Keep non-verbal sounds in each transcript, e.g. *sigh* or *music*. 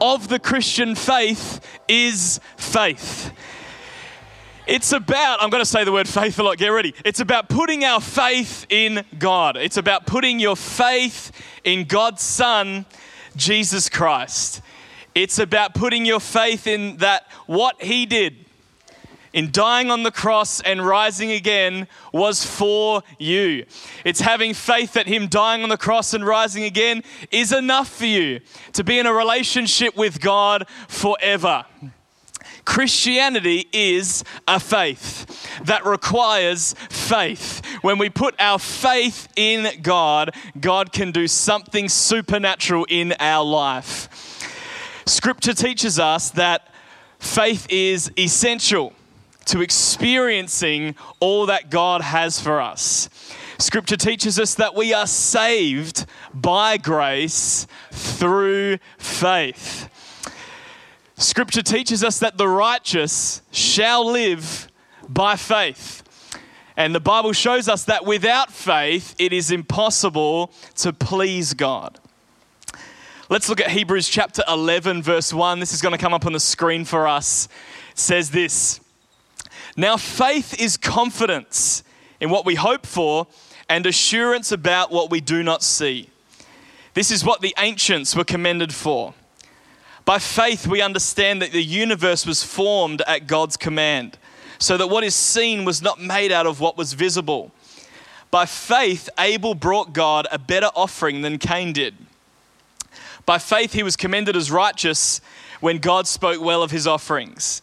of the Christian faith is faith. It's about, I'm going to say the word faith a lot, get ready. It's about putting our faith in God. It's about putting your faith in God's Son, Jesus Christ. It's about putting your faith in that what He did in dying on the cross and rising again was for you. It's having faith that Him dying on the cross and rising again is enough for you to be in a relationship with God forever. Christianity is a faith that requires faith. When we put our faith in God, God can do something supernatural in our life. Scripture teaches us that faith is essential to experiencing all that God has for us. Scripture teaches us that we are saved by grace through faith. Scripture teaches us that the righteous shall live by faith. And the Bible shows us that without faith, it is impossible to please God. Let's look at Hebrews chapter 11, verse 1. This is going to come up on the screen for us. It says this Now, faith is confidence in what we hope for and assurance about what we do not see. This is what the ancients were commended for. By faith, we understand that the universe was formed at God's command, so that what is seen was not made out of what was visible. By faith, Abel brought God a better offering than Cain did. By faith, he was commended as righteous when God spoke well of his offerings.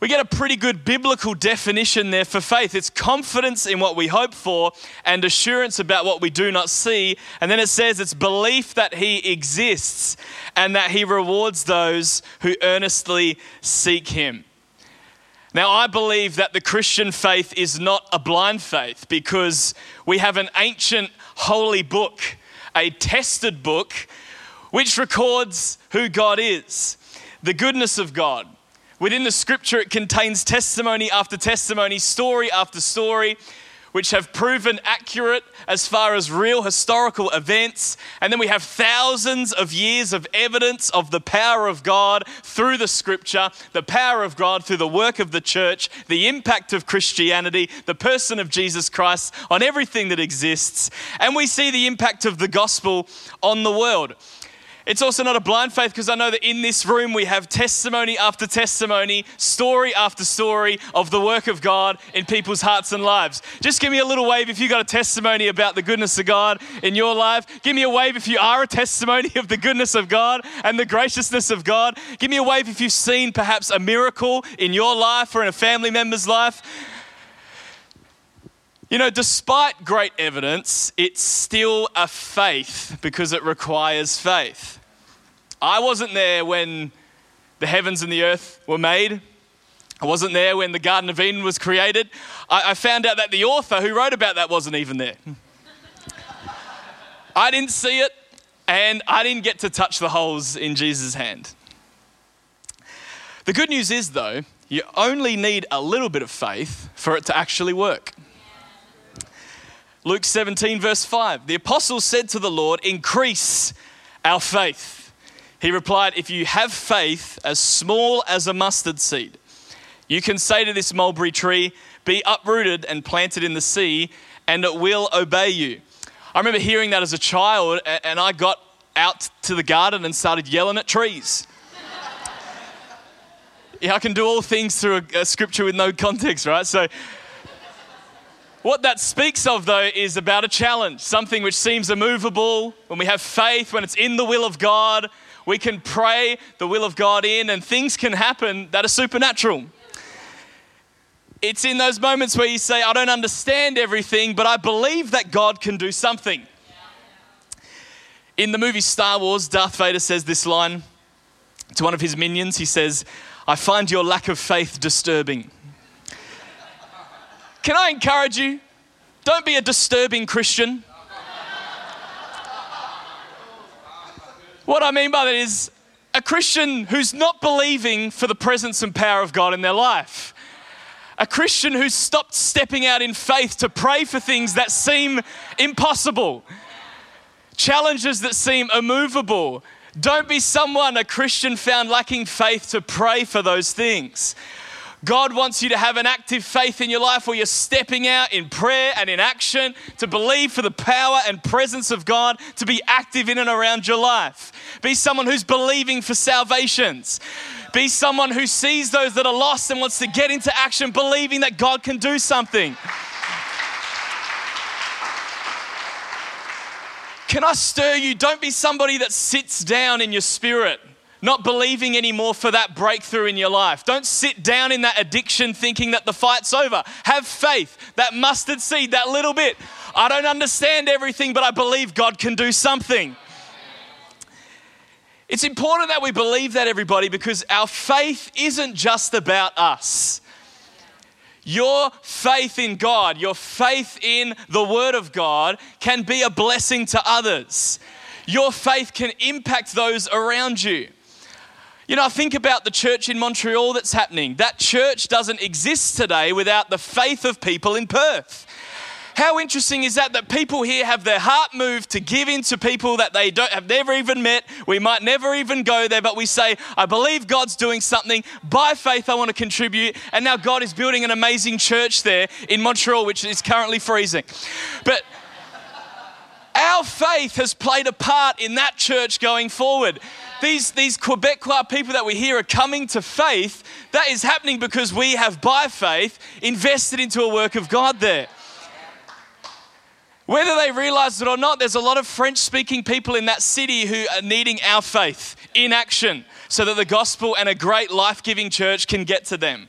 We get a pretty good biblical definition there for faith. It's confidence in what we hope for and assurance about what we do not see. And then it says it's belief that He exists and that He rewards those who earnestly seek Him. Now, I believe that the Christian faith is not a blind faith because we have an ancient holy book, a tested book, which records who God is, the goodness of God Within the scripture, it contains testimony after testimony, story after story, which have proven accurate as far as real historical events. And then we have thousands of years of evidence of the power of God through the scripture, the power of God through the work of the church, the impact of Christianity, the person of Jesus Christ on everything that exists. And we see the impact of the gospel on the world. It's also not a blind faith because I know that in this room we have testimony after testimony, story after story of the work of God in people's hearts and lives. Just give me a little wave if you've got a testimony about the goodness of God in your life. Give me a wave if you are a testimony of the goodness of God and the graciousness of God. Give me a wave if you've seen perhaps a miracle in your life or in a family member's life. You know, despite great evidence, it's still a faith because it requires faith. I wasn't there when the heavens and the earth were made. I wasn't there when the Garden of Eden was created. I, I found out that the author who wrote about that wasn't even there. *laughs* I didn't see it, and I didn't get to touch the holes in Jesus' hand. The good news is, though, you only need a little bit of faith for it to actually work. Luke 17, verse 5. The apostles said to the Lord, Increase our faith. He replied, If you have faith as small as a mustard seed, you can say to this mulberry tree, Be uprooted and planted in the sea, and it will obey you. I remember hearing that as a child, and I got out to the garden and started yelling at trees. Yeah, I can do all things through a, a scripture with no context, right? So, what that speaks of, though, is about a challenge, something which seems immovable. When we have faith, when it's in the will of God, we can pray the will of God in, and things can happen that are supernatural. It's in those moments where you say, I don't understand everything, but I believe that God can do something. In the movie Star Wars, Darth Vader says this line to one of his minions. He says, I find your lack of faith disturbing. Can I encourage you? Don't be a disturbing Christian. What I mean by that is a Christian who's not believing for the presence and power of God in their life. A Christian who's stopped stepping out in faith to pray for things that seem impossible, challenges that seem immovable. Don't be someone, a Christian found lacking faith, to pray for those things. God wants you to have an active faith in your life where you're stepping out in prayer and in action to believe for the power and presence of God to be active in and around your life. Be someone who's believing for salvations. Be someone who sees those that are lost and wants to get into action, believing that God can do something. Can I stir you? Don't be somebody that sits down in your spirit not believing anymore for that breakthrough in your life. Don't sit down in that addiction thinking that the fight's over. Have faith, that mustard seed, that little bit. I don't understand everything, but I believe God can do something. It's important that we believe that, everybody, because our faith isn't just about us. Your faith in God, your faith in the Word of God can be a blessing to others. Your faith can impact those around you. You know, I think about the church in Montreal that's happening. That church doesn't exist today without the faith of people in Perth. How interesting is that that people here have their heart moved to give in to people that they don't have never even met. We might never even go there, but we say, I believe God's doing something. By faith, I want to contribute. And now God is building an amazing church there in Montreal, which is currently freezing. But our faith has played a part in that church going forward these, these Quebecois people that we hear are coming to faith, that is happening because we have, by faith, invested into a work of God there. Whether they realize it or not, there's a lot of French speaking people in that city who are needing our faith in action so that the gospel and a great life giving church can get to them.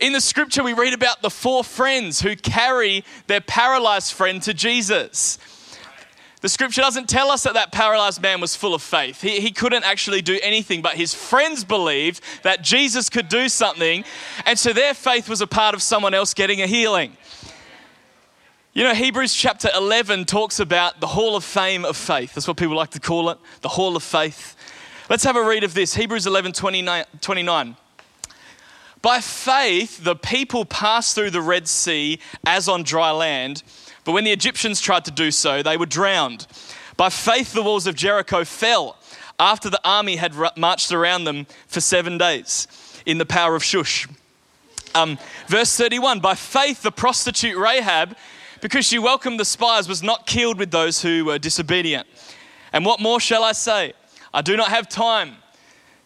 In the scripture, we read about the four friends who carry their paralyzed friend to Jesus. The scripture doesn't tell us that that paralyzed man was full of faith. He, he couldn't actually do anything, but his friends believed that Jesus could do something, and so their faith was a part of someone else getting a healing. You know, Hebrews chapter 11 talks about the hall of fame of faith. That's what people like to call it, the hall of faith. Let's have a read of this Hebrews 11 29. 29. By faith, the people passed through the Red Sea as on dry land but when the Egyptians tried to do so, they were drowned. By faith, the walls of Jericho fell after the army had marched around them for seven days in the power of Shush. Um, verse 31 By faith, the prostitute Rahab, because she welcomed the spies, was not killed with those who were disobedient. And what more shall I say? I do not have time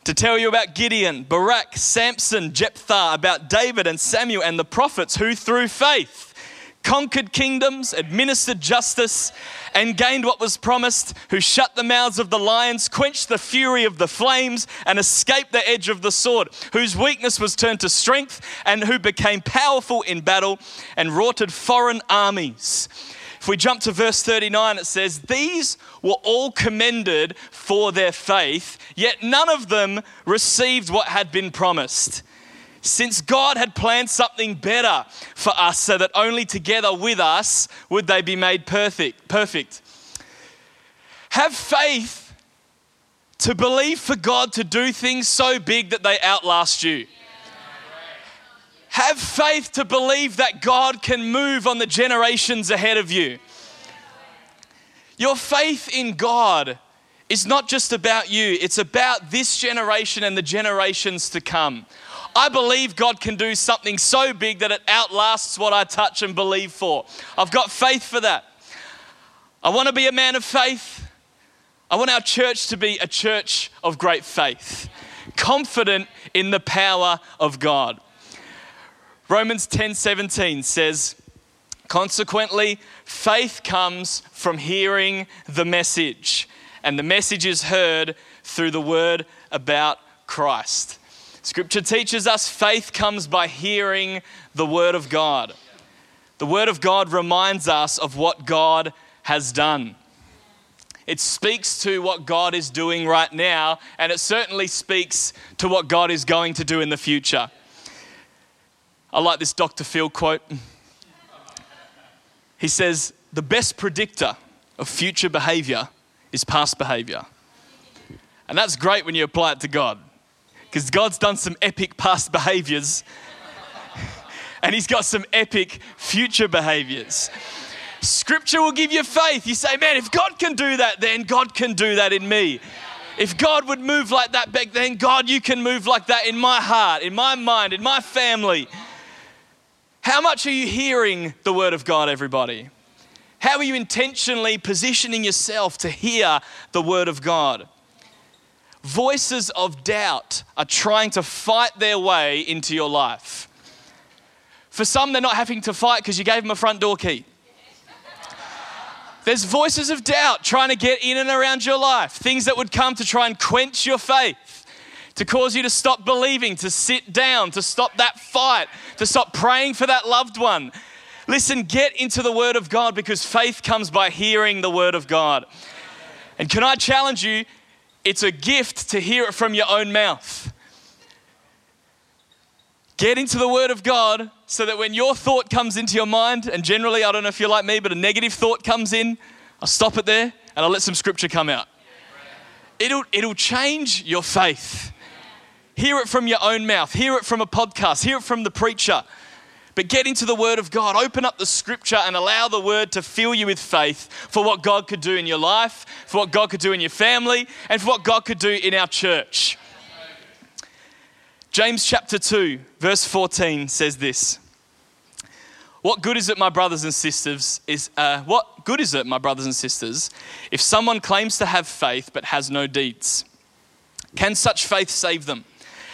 to tell you about Gideon, Barak, Samson, Jephthah, about David and Samuel and the prophets who, through faith, conquered kingdoms, administered justice, and gained what was promised, who shut the mouths of the lions, quenched the fury of the flames, and escaped the edge of the sword, whose weakness was turned to strength, and who became powerful in battle and routed foreign armies. If we jump to verse 39, it says, These were all commended for their faith, yet none of them received what had been promised since God had planned something better for us so that only together with us would they be made perfect. Perfect. Have faith to believe for God to do things so big that they outlast you. Have faith to believe that God can move on the generations ahead of you. Your faith in God is not just about you, it's about this generation and the generations to come. I believe God can do something so big that it outlasts what I touch and believe for. I've got faith for that. I want to be a man of faith. I want our church to be a church of great faith. confident in the power of God. Romans 10:17 says, Consequently, faith comes from hearing the message, and the message is heard through the word about Christ. Scripture teaches us faith comes by hearing the word of God. The word of God reminds us of what God has done. It speaks to what God is doing right now, and it certainly speaks to what God is going to do in the future. I like this Dr. Phil quote. He says, The best predictor of future behavior is past behavior. And that's great when you apply it to God, because God's done some epic past behaviors, *laughs* and He's got some epic future behaviors. Scripture will give you faith. You say, man, if God can do that, then God can do that in me. If God would move like that back then, God, you can move like that in my heart, in my mind, in my family. How much are you hearing the word of God, everybody? How are you intentionally positioning yourself to hear the word of God? Voices of doubt are trying to fight their way into your life. For some, they're not having to fight because you gave them a front door key. There's voices of doubt trying to get in and around your life, things that would come to try and quench your faith, to cause you to stop believing, to sit down, to stop that fight, to stop praying for that loved one. Listen, get into the Word of God because faith comes by hearing the Word of God. And can I challenge you? It's a gift to hear it from your own mouth. Get into the Word of God so that when your thought comes into your mind, and generally, I don't know if you're like me, but a negative thought comes in, I'll stop it there and I'll let some scripture come out. It'll, it'll change your faith. Hear it from your own mouth, hear it from a podcast, hear it from the preacher. But get into the Word of God. Open up the Scripture and allow the Word to fill you with faith for what God could do in your life, for what God could do in your family, and for what God could do in our church. James chapter 2, verse 14 says this. What good is it, my brothers and sisters, is uh, what good is it, my brothers and sisters, if someone claims to have faith but has no deeds? Can such faith save them?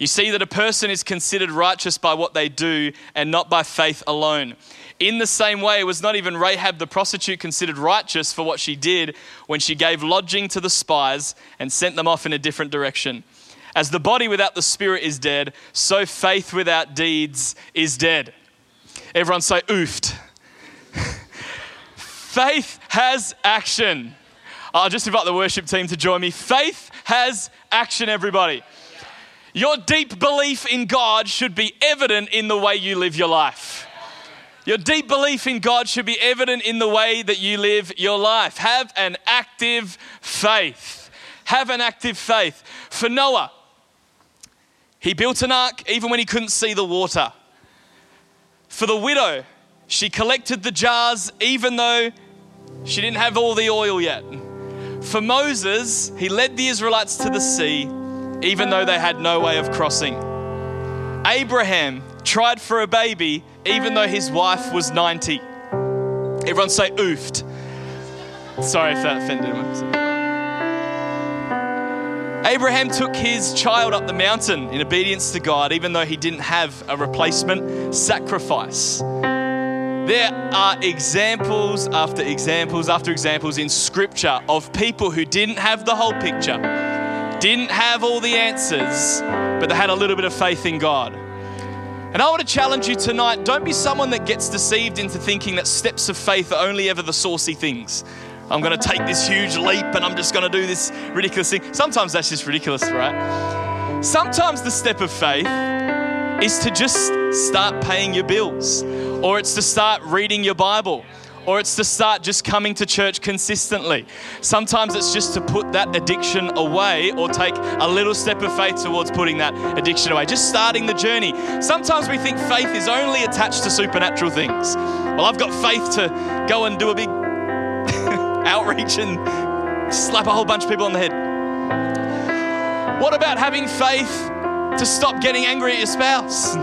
You see that a person is considered righteous by what they do and not by faith alone. In the same way, was not even Rahab the prostitute considered righteous for what she did when she gave lodging to the spies and sent them off in a different direction. As the body without the spirit is dead, so faith without deeds is dead. Everyone say, oofed. *laughs* faith has action. I'll just invite the worship team to join me. Faith has action, everybody. Your deep belief in God should be evident in the way you live your life. Your deep belief in God should be evident in the way that you live your life. Have an active faith. Have an active faith. For Noah, he built an ark even when he couldn't see the water. For the widow, she collected the jars even though she didn't have all the oil yet. For Moses, he led the Israelites to the sea even though they had no way of crossing. Abraham tried for a baby even though his wife was 90. Everyone say oofed. Sorry if that offended him. Abraham took his child up the mountain in obedience to God, even though he didn't have a replacement sacrifice. There are examples after examples after examples in scripture of people who didn't have the whole picture, didn't have all the answers, but they had a little bit of faith in God. And I want to challenge you tonight don't be someone that gets deceived into thinking that steps of faith are only ever the saucy things. I'm going to take this huge leap and I'm just going to do this ridiculous thing. Sometimes that's just ridiculous, right? Sometimes the step of faith is to just start paying your bills, or it's to start reading your Bible, or it's to start just coming to church consistently. Sometimes it's just to put that addiction away or take a little step of faith towards putting that addiction away, just starting the journey. Sometimes we think faith is only attached to supernatural things. Well, I've got faith to go and do a big *laughs* outreach and slap a whole bunch of people on the head. What about having faith to stop getting angry at your spouse?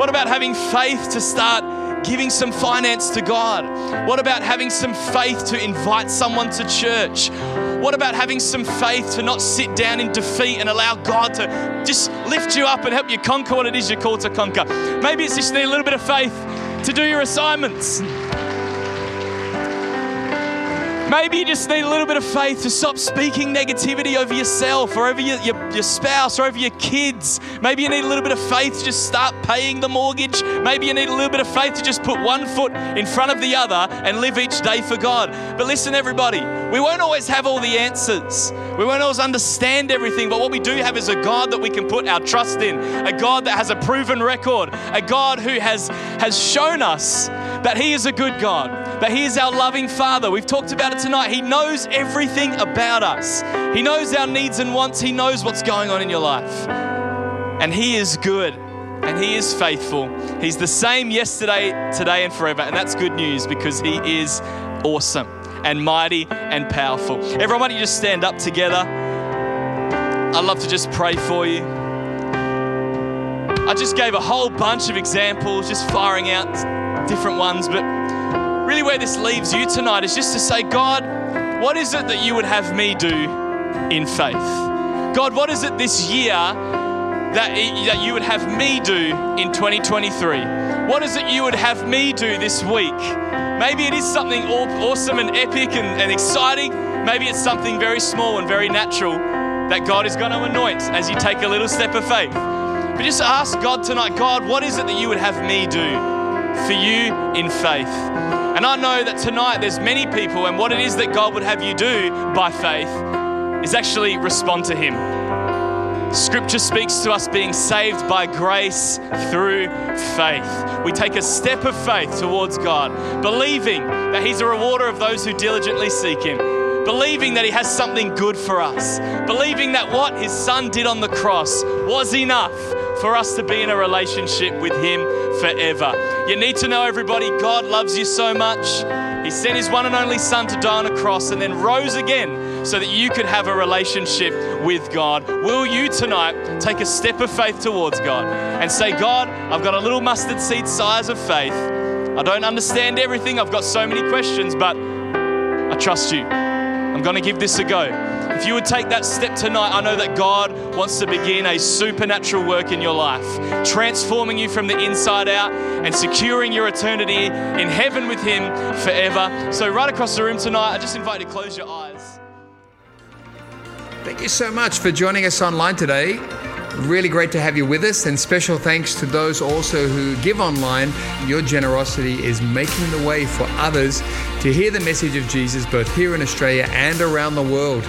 What about having faith to start giving some finance to God? What about having some faith to invite someone to church? What about having some faith to not sit down in defeat and allow God to just lift you up and help you conquer what it is you're called to conquer? Maybe it's just need a little bit of faith to do your assignments. Maybe you just need a little bit of faith to stop speaking negativity over yourself or over your, your, your, spouse or over your kids. Maybe you need a little bit of faith to just start paying the mortgage. Maybe you need a little bit of faith to just put one foot in front of the other and live each day for God. But listen, everybody, we won't always have all the answers. We won't always understand everything, but what we do have is a God that we can put our trust in, a God that has a proven record, a God who has, has shown us that He is a good God, that He is our loving Father. We've talked about it tonight. He knows everything about us, He knows our needs and wants, He knows what's going on in your life. And He is good and He is faithful. He's the same yesterday, today, and forever. And that's good news because He is awesome and mighty and powerful. Everyone, why don't you just stand up together? I'd love to just pray for you. I just gave a whole bunch of examples, just firing out different ones, but really where this leaves you tonight is just to say, God, what is it that you would have me do in faith? God, what is it this year that, that you would have me do in 2023? What is it you would have me do this week? Maybe it is something awesome and epic and, and exciting. Maybe it's something very small and very natural that God is going to anoint as you take a little step of faith. But just ask God tonight, God, what is it that you would have me do? for you in faith. And I know that tonight there's many people, and what it is that God would have you do by faith is actually respond to Him. Scripture speaks to us being saved by grace through faith. We take a step of faith towards God, believing that He's a rewarder of those who diligently seek Him, believing that He has something good for us, believing that what His Son did on the cross was enough for us to be in a relationship with Him forever. You need to know, everybody, God loves you so much. He sent His one and only Son to die on a cross and then rose again so that you could have a relationship with God. Will you tonight take a step of faith towards God and say, God, I've got a little mustard seed size of faith. I don't understand everything. I've got so many questions, but I trust you. I'm going to give this a go. If you would take that step tonight, I know that God wants to begin a supernatural work in your life, transforming you from the inside out and securing your eternity in heaven with Him forever. So, right across the room tonight, I just invite you to close your eyes. Thank you so much for joining us online today. Really great to have you with us, and special thanks to those also who give online. Your generosity is making the way for others to hear the message of Jesus both here in Australia and around the world.